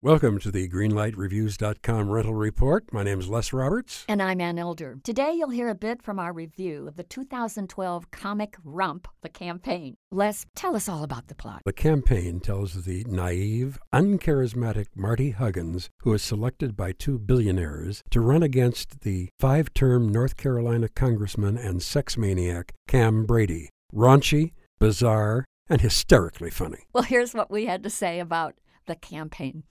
Welcome to the GreenlightReviews.com rental report. My name is Les Roberts. And I'm Ann Elder. Today you'll hear a bit from our review of the 2012 comic Rump, The Campaign. Les, tell us all about the plot. The campaign tells the naive, uncharismatic Marty Huggins, who is selected by two billionaires to run against the five term North Carolina congressman and sex maniac Cam Brady. Raunchy, bizarre, and hysterically funny. Well, here's what we had to say about the campaign.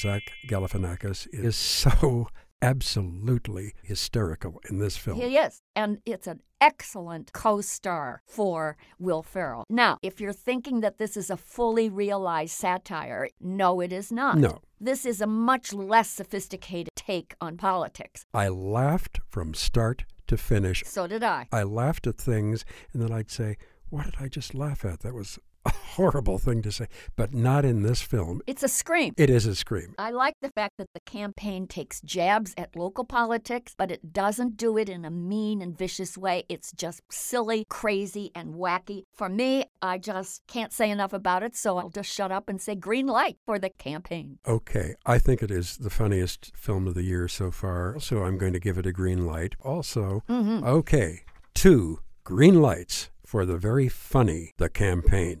Zach Galifianakis is so absolutely hysterical in this film. He is. And it's an excellent co star for Will Ferrell. Now, if you're thinking that this is a fully realized satire, no, it is not. No. This is a much less sophisticated take on politics. I laughed from start to finish. So did I. I laughed at things, and then I'd say, What did I just laugh at? That was a horrible thing to say, but not in this film. It's a scream. It is a scream. I like the fact that the campaign takes jabs at local politics, but it doesn't do it in a mean and vicious way. It's just silly, crazy, and wacky. For me, I just can't say enough about it, so I'll just shut up and say green light for the campaign. Okay, I think it is the funniest film of the year so far, so I'm going to give it a green light. Also, Mm-hmm. okay, two green lights for the very funny The Campaign.